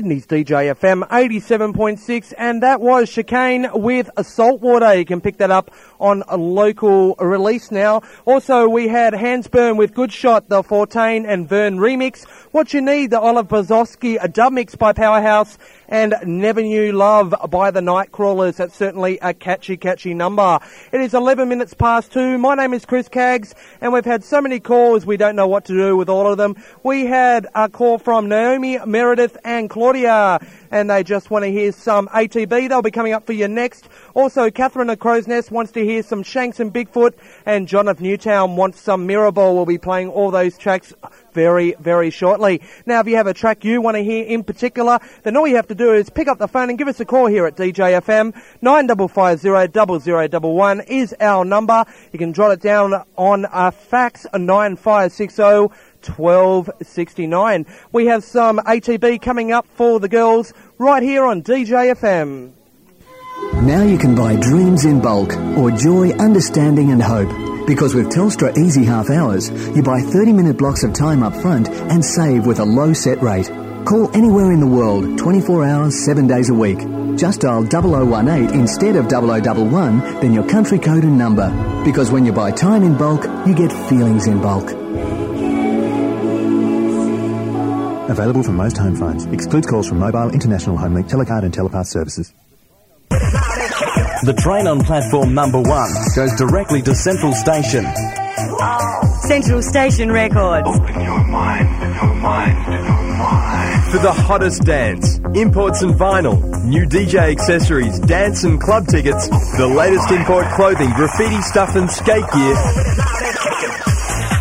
Sydney's DJ FM 87.6, and that was Chicane with Saltwater. You can pick that up on a local release now. Also, we had Hands Burn with Good Shot, the Fortain and Vern remix. What You Need, the Olive Bozowski, a dub mix by Powerhouse, and Never Knew Love by the Nightcrawlers. That's certainly a catchy, catchy number. It is 11 minutes past two. My name is Chris Caggs, and we've had so many calls, we don't know what to do with all of them. We had a call from Naomi, Meredith, and Claudia, and they just want to hear some ATB. They'll be coming up for you next. Also, Catherine of Crow's Nest wants to hear some Shanks and Bigfoot, and John of Newtown wants some Mirrorball. We'll be playing all those tracks very, very shortly. Now, if you have a track you want to hear in particular, then all you have to do is pick up the phone and give us a call here at DJFM. 9550 0011 is our number. You can jot it down on a fax 9560 1269. We have some ATB coming up for the girls right here on DJFM. Now you can buy dreams in bulk or joy, understanding and hope. Because with Telstra Easy Half Hours, you buy 30 minute blocks of time up front and save with a low set rate. Call anywhere in the world, 24 hours, 7 days a week. Just dial 0018 instead of 0011, then your country code and number. Because when you buy time in bulk, you get feelings in bulk. Available from most home phones. Excludes calls from mobile, international homelink, telecard and telepath services. The train on platform number one goes directly to Central Station. Central Station Records. Open your mind, your mind, your mind. For the hottest dance, imports and vinyl, new DJ accessories, dance and club tickets, the latest import clothing, graffiti stuff and skate gear.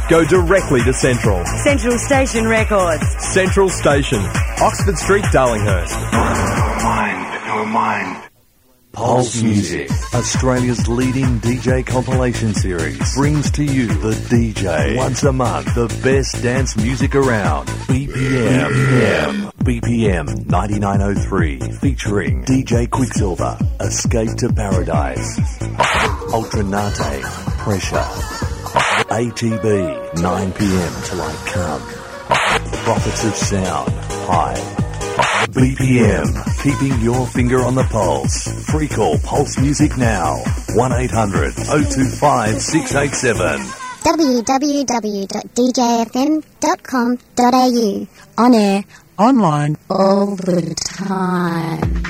Go directly to Central. Central Station Records. Central Station, Oxford Street, Darlinghurst. Your mind, your mind. Pulse Music, Australia's leading DJ compilation series, brings to you the DJ once a month, the best dance music around. BPM, BPM, BPM 9903, featuring DJ Quicksilver, Escape to Paradise, Ultra Naté, Pressure, ATB, 9 p.m. till I come, Prophets of Sound, High. BPM, keeping your finger on the pulse. Free call Pulse Music now. 1 800 025 687. www.djfm.com.au. On air, online, all the time.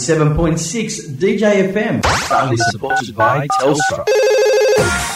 87.6 DJ FM, proudly supported by Telstra.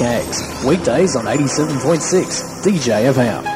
Gags, weekdays on 87.6 DJ FM.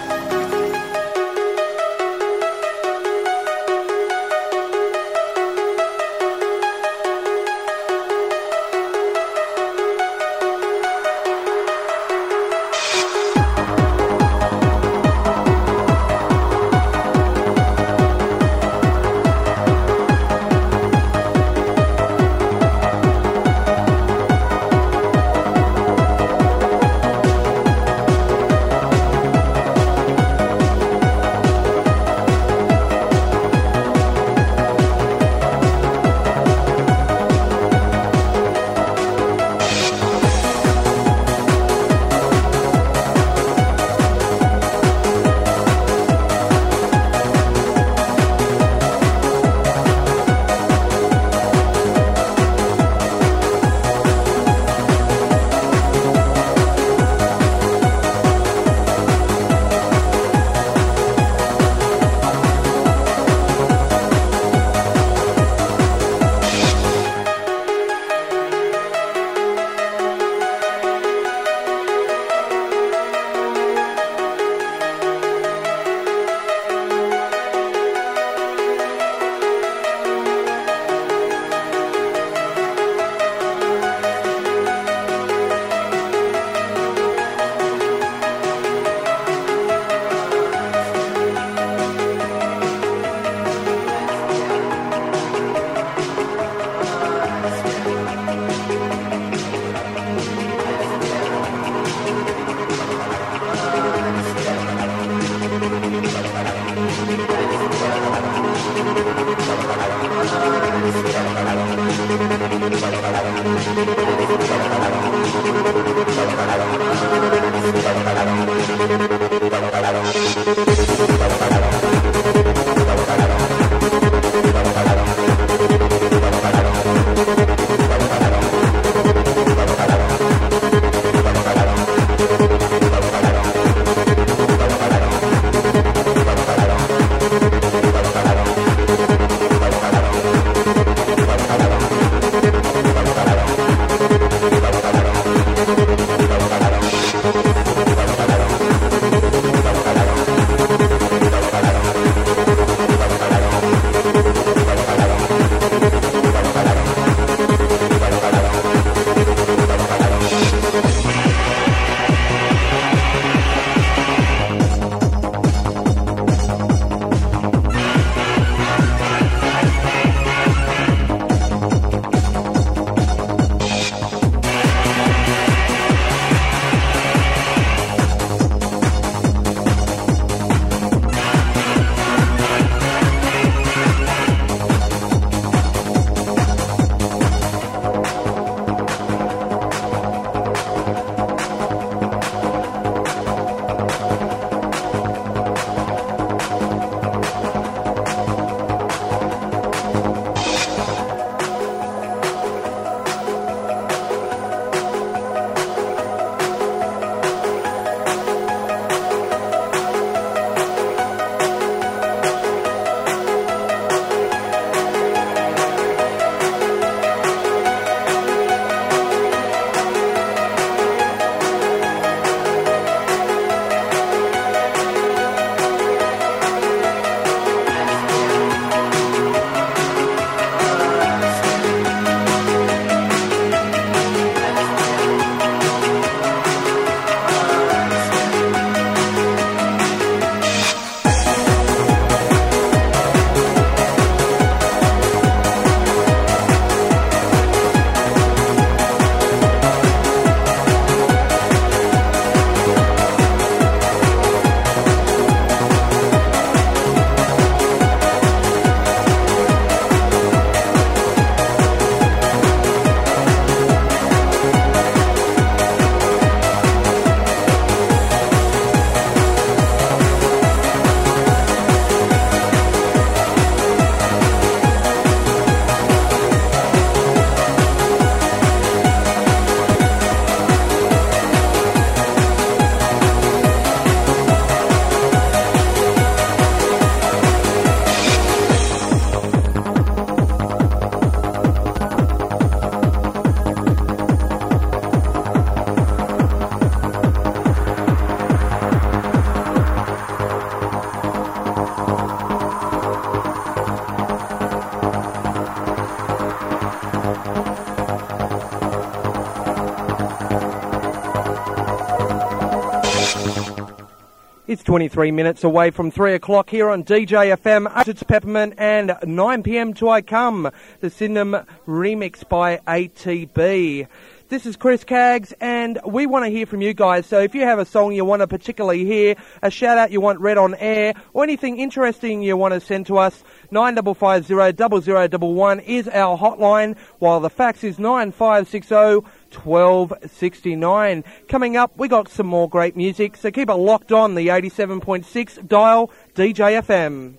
23 minutes away from 3 o'clock here on DJ FM. It's Peppermint and 9 p.m. to I Come, the Sydenham remix by ATB. This is Chris Caggs, and we want to hear from you guys. So if you have a song you want to particularly hear, a shout out you want read on air, or anything interesting you want to send to us, 9550 0011 is our hotline, while the fax is 9560 1269. Coming up, we got some more great music, so keep it locked on the 87.6 dial DJ FM.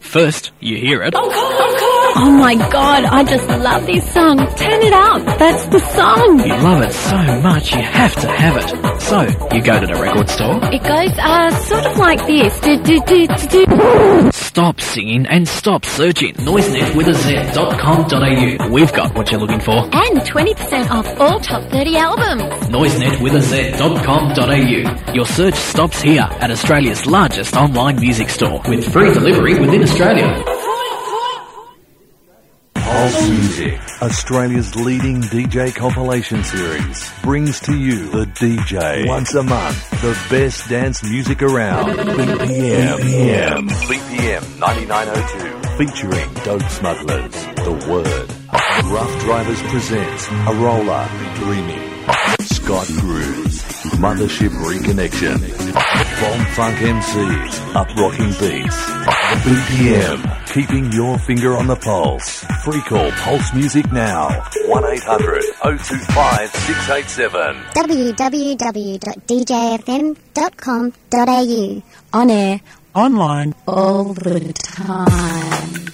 First, you hear it. Oh my god, I just love this song. Turn it up. That's the song. You love it so much, you have to have it. So, you go to the record store. It goes uh sort of like this. Do, do, do, do, do. Stop singing and stop searching. Noizenet with a Z.com.au. We've got what you're looking for. And 20% off all top 30 albums. Noizenet with a Z.com.au. Your search stops here at Australia's largest online music store with free delivery within Australia. Pulse Music, Australia's leading DJ compilation series, brings to you the DJ once a month, the best dance music around. BPM, BPM, BPM 9902, featuring Dope Smugglaz, The Word. Ruff Driverz presents Arrola, Dreaming. Scott Grooves, Mothership Reconnection. Bomb Funk MCs, Uprocking Beats. BPM, keeping your finger on the pulse. Free call Pulse Music now. 1-800 025 687. www.djfm.com.au. On air, online, all the time.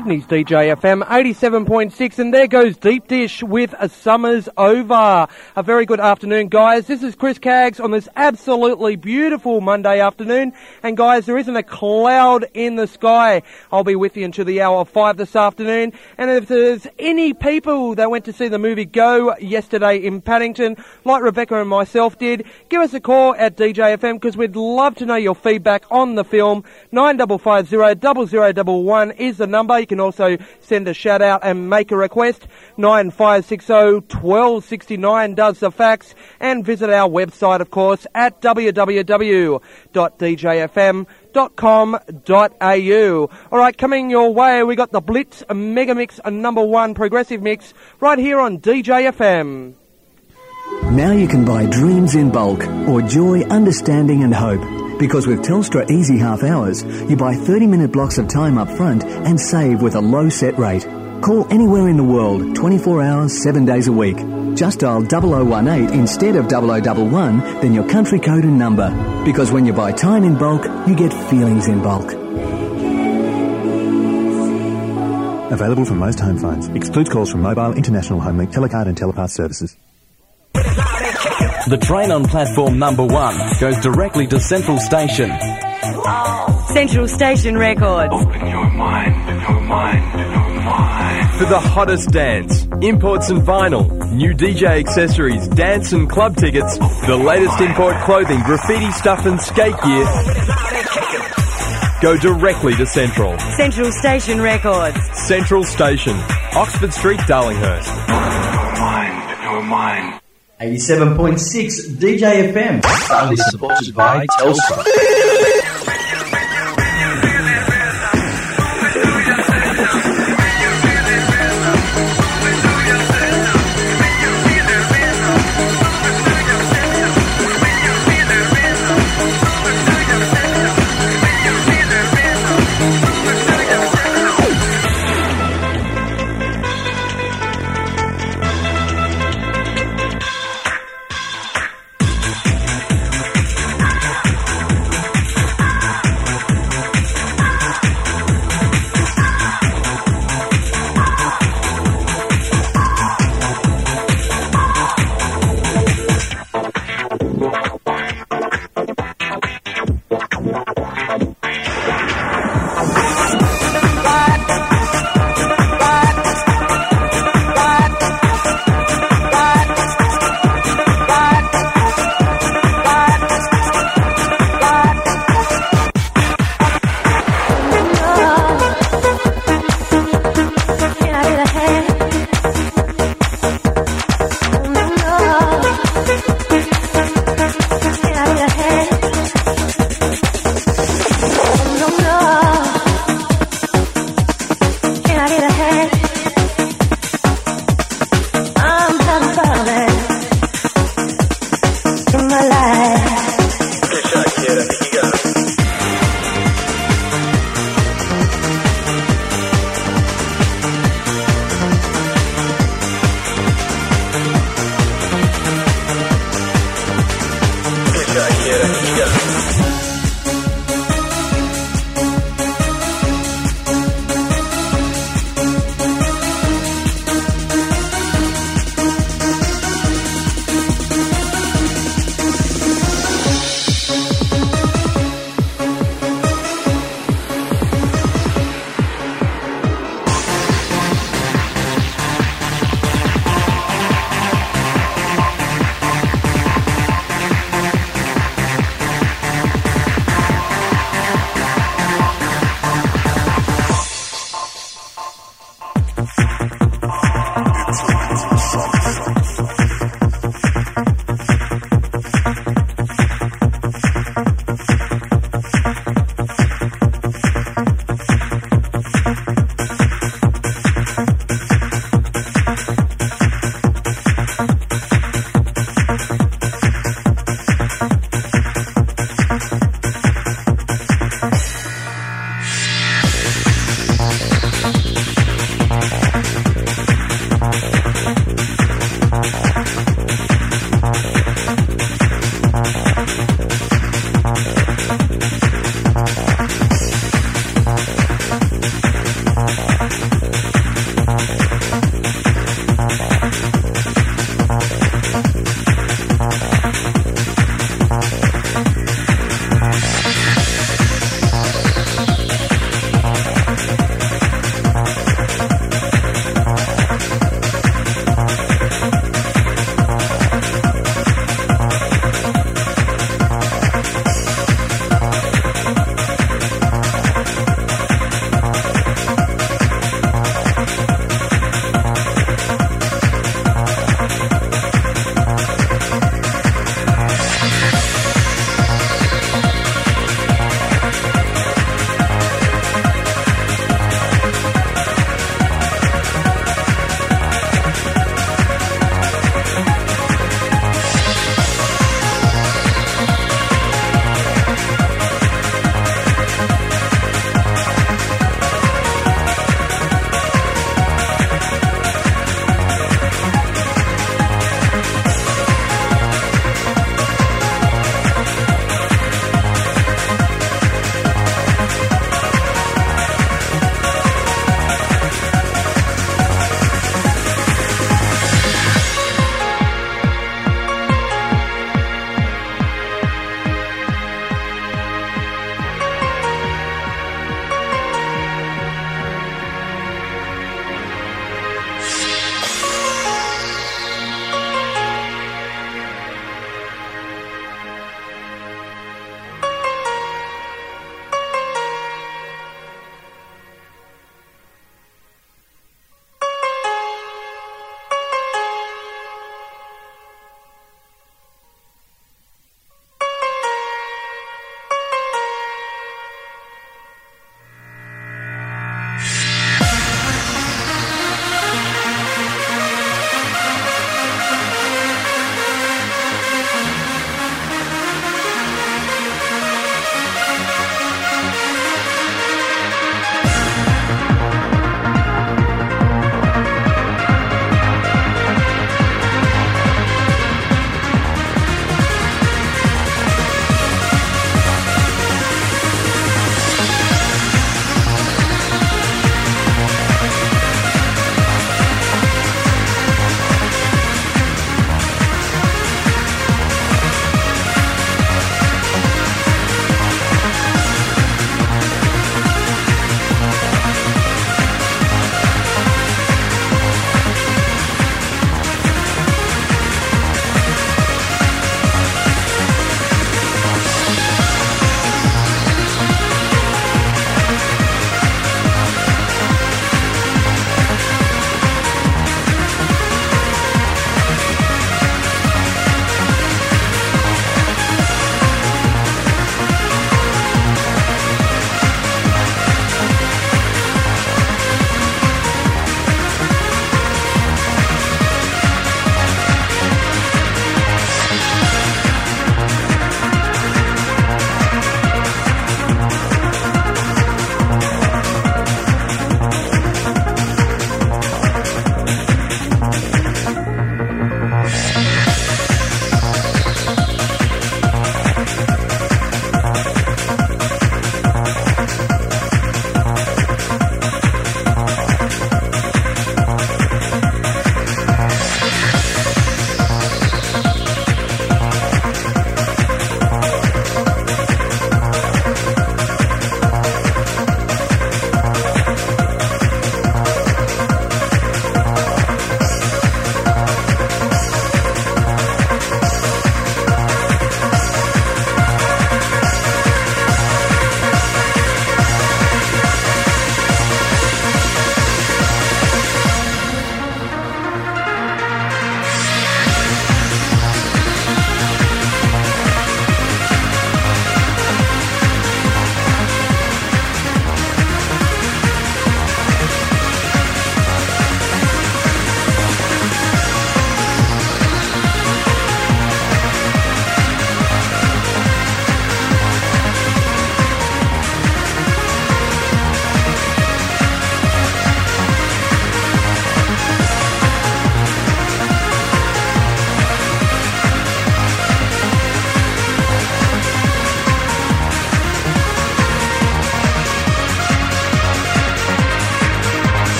Sydney's DJ FM 87.6 and there goes Deep Dish with a Summer's Over. A very good afternoon guys. This is Chris Caggs on this absolutely beautiful Monday afternoon and guys there isn't a cloud in the sky. I'll be with you until the hour of 5 this afternoon and if there's any people that went to see the movie Go yesterday in Paddington like Rebecca and myself did, give us a call at DJ FM because we'd love to know your feedback on the film. 9550 0011 is the number. You can also send a shout out and make a request. 9560 1269 does the fax. And visit our website, of course, at www.djfm.com.au. Alright, coming your way, we got the Blitz Mega Mix number one progressive mix right here on DJ FM. Now you can buy dreams in bulk or joy, understanding and hope. Because with Telstra Easy Half Hours, you buy 30 minute blocks of time up front and save with a low set rate. Call anywhere in the world, 24 hours, 7 days a week. Just dial 0018 instead of 0011, then your country code and number. Because when you buy time in bulk, you get feelings in bulk. Available from most home phones. Excludes calls from mobile, international home link, telecard and telepath services. The train on platform number one goes directly to Central Station. Central Station Records. Open your mind, your mind, your mind. For the hottest dance, imports and vinyl, new DJ accessories, dance and club tickets, the latest import clothing, graffiti stuff and skate gear. Go directly to Central. Central Station Records. Central Station, Oxford Street, Darlinghurst. Your mind, your mind. 87.6 DJ FM. Proudly supported by Telstra.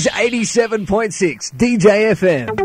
Sydney's 87.6 DJ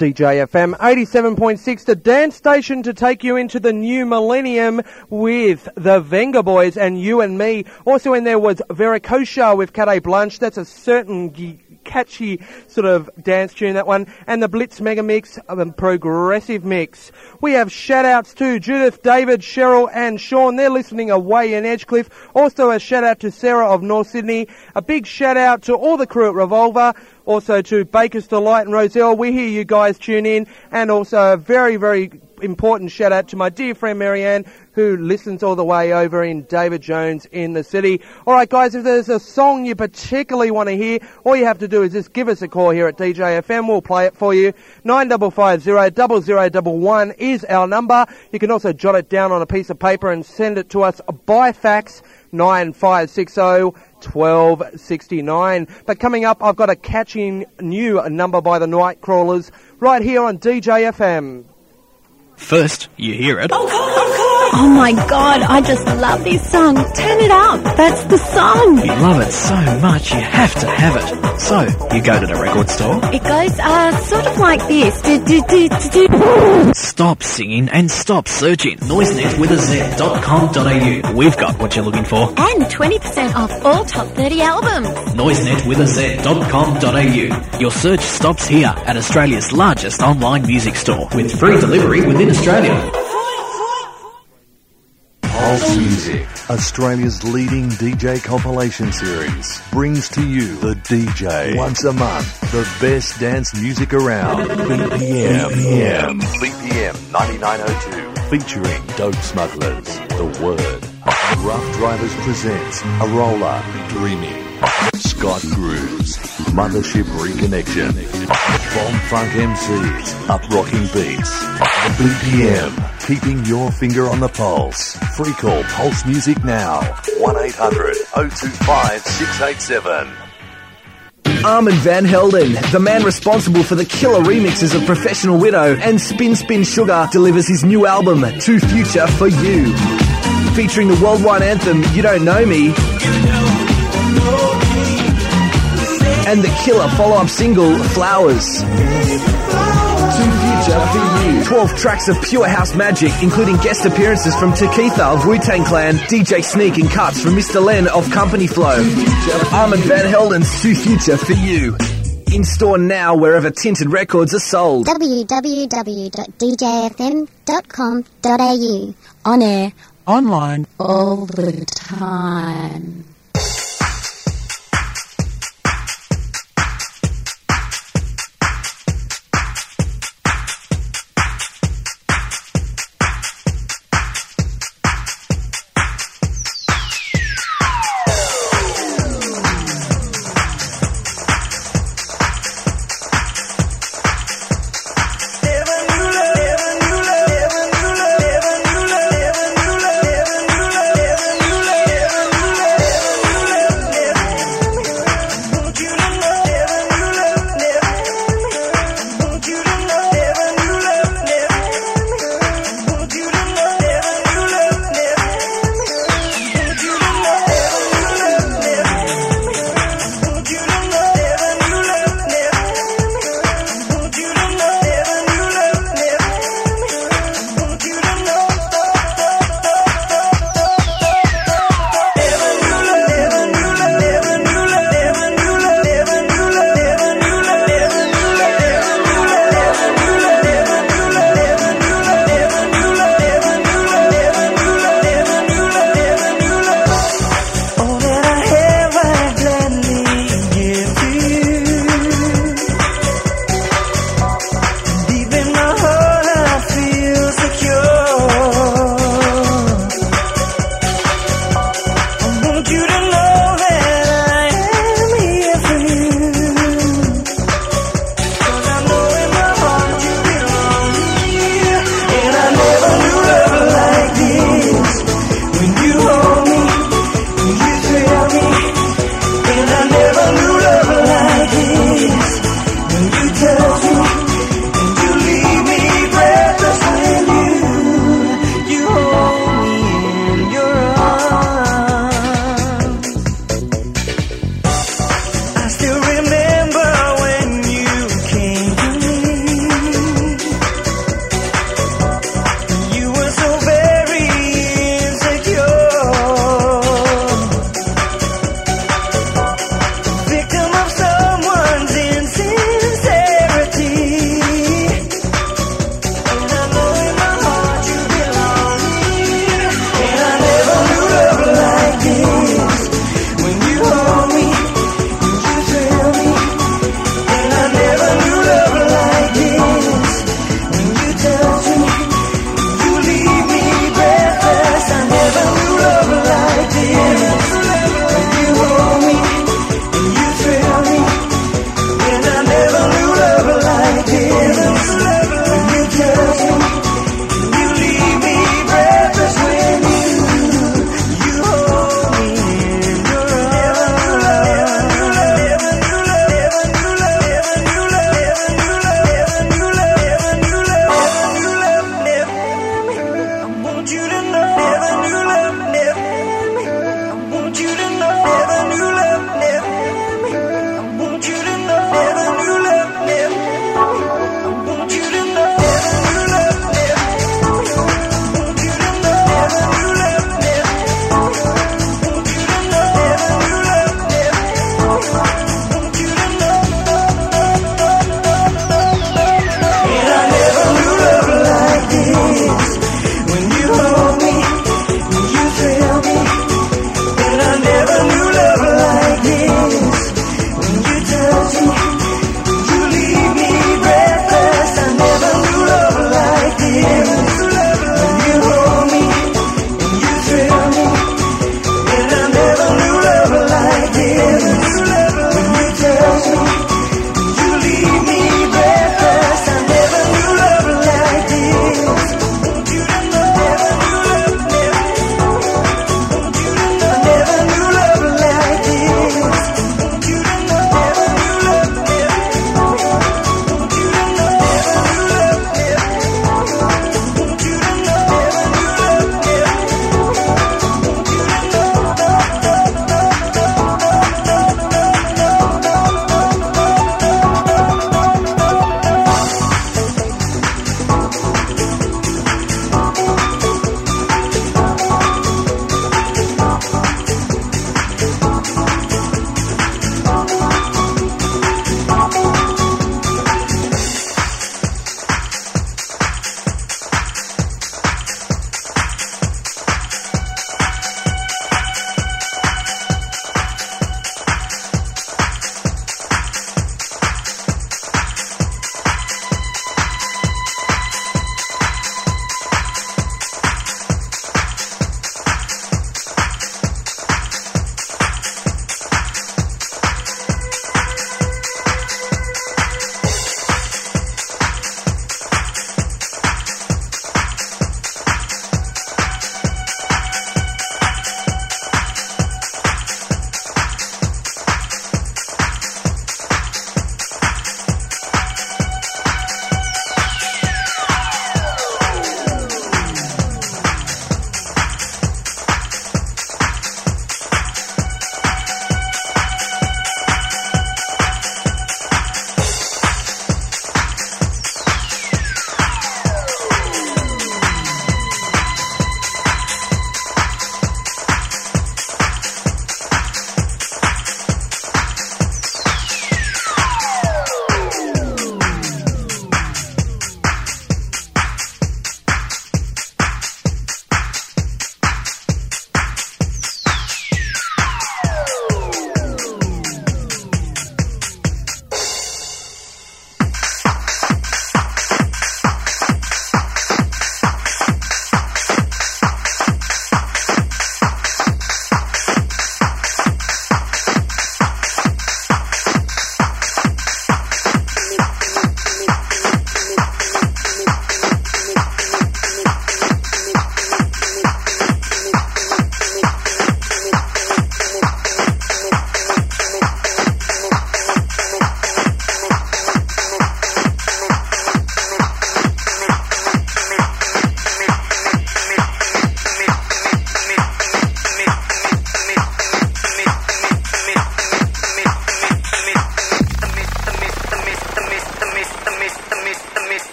DJ FM 87.6, the dance station to take you into the new millennium with the Vengaboys and you and me. Also in there was Veracocha with Carte Blanche. That's a certain catchy sort of dance tune, that one. And the Blitz Mega Mix, um, progressive mix. We have shout outs to Judith, David, Cheryl and Sean. They're listening away in Edgecliff. Also a shout out to Sarah of North Sydney. A big shout out to all the crew at Revolver. Also to Baker's Delight and Rozelle. We hear you guys tune in. And also a very, very important shout out to my dear friend Marianne who listens all the way over in David Jones in the city. All right, guys, if there's a song you particularly want to hear, all you have to do is just give us a call here at DJ FM. We'll play it for you. Nine double five zero double zero double one is our number. You can also jot it down on a piece of paper and send it to us by fax. 9560 1269. But coming up, I've got a catching new number by the Nightcrawlers right here on DJFM. First, you hear it. Oh my god, I just love this song. Turn it up. That's the song. You love it so much, you have to have it. So, you go to the record store. It goes uh sort of like this. Do, do, do, do, do. Stop singing and stop searching. Noizenet with a Z.com.au. We've got what you're looking for. And 20% off all top 30 albums. Noizenet with a Z.com.au. Your search stops here at Australia's largest online music store with free delivery within Australia. Pulse Music, Australia's leading DJ compilation series, brings to you the DJ once a month, the best dance music around. BPM, BPM, BPM 9902, featuring Dope Smugglaz, The Word, Ruff Driverz presents Arrola, Dreaming, Scott Grooves, Mothership Reconnection, Bomb Funk MCs, Uprocking Beats, BPM, keeping your finger on the pulse. Free call Pulse Music now, 1-800 025 687. Armand Van Helden, the man responsible for the killer remixes of Professional Widow and Spin Spin Sugar, delivers his new album, 2 Future 4 U. Featuring the worldwide anthem, You Don't Know Me, and the killer follow up single, Flowers. 2 Future 4 U. 12 tracks of pure house magic, including guest appearances from Tekitha of Wu Tang Clan, DJ Sneak, and cuts from Mr. Len of Company Flow. Armand Van Helden's 2 Future 4 U. In store now wherever tinted records are sold. www.djfm.com.au. On air, online, all the time.